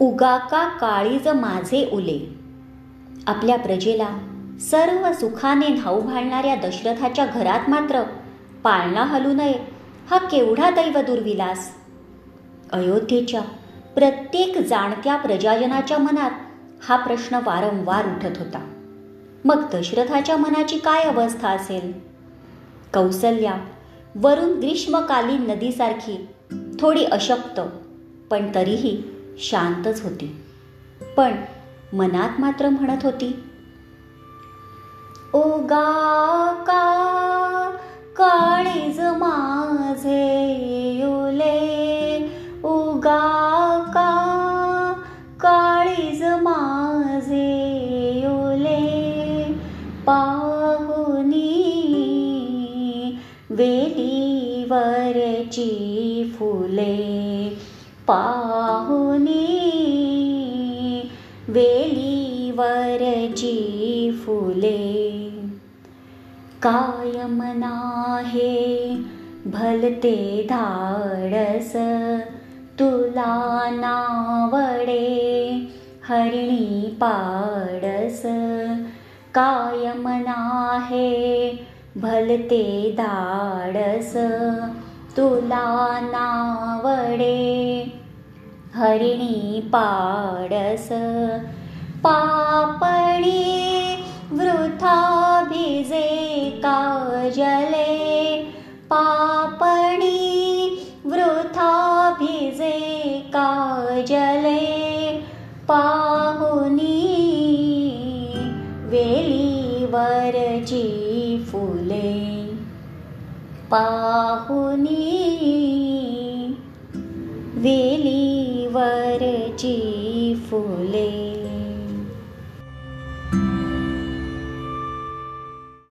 उगाका काळीज माझे उले. आपल्या प्रजेला सर्व सुखाने धाऊ घालणाऱ्या दशरथाच्या घरात मात्र पाळणा हलू नये हा केवढा दैव दुर्विलास? अयोध्येच्या प्रत्येक जाणत्या प्रजाजनाच्या मनात हा प्रश्न वारंवार उठत होता. मग दशरथाच्या मनाची काय अवस्था असेल? कौसल्या वरून ग्रीष्मकालीन नदीसारखी थोडी अशक्त पण तरीही शांतच होती. पण मनात मात्र म्हणत होती ओगा का काळीज माझे ओले. उगा का काळीज माझे ओले. पाहुनी वेलीवरची फुले. पाहुनी वेलीवरची फुले। कायम आहे भलते धाडस तुला नावडे हरिणी पाडस। कायम आहे भलते धाडस तुला नावडे. हरिणी पाडस पापणी वृथा भिजे काजले. पापणी वृथा भिजे काजले. पाहुनी वेलीवरची फुले. पाहुनी वेलीवरची फुले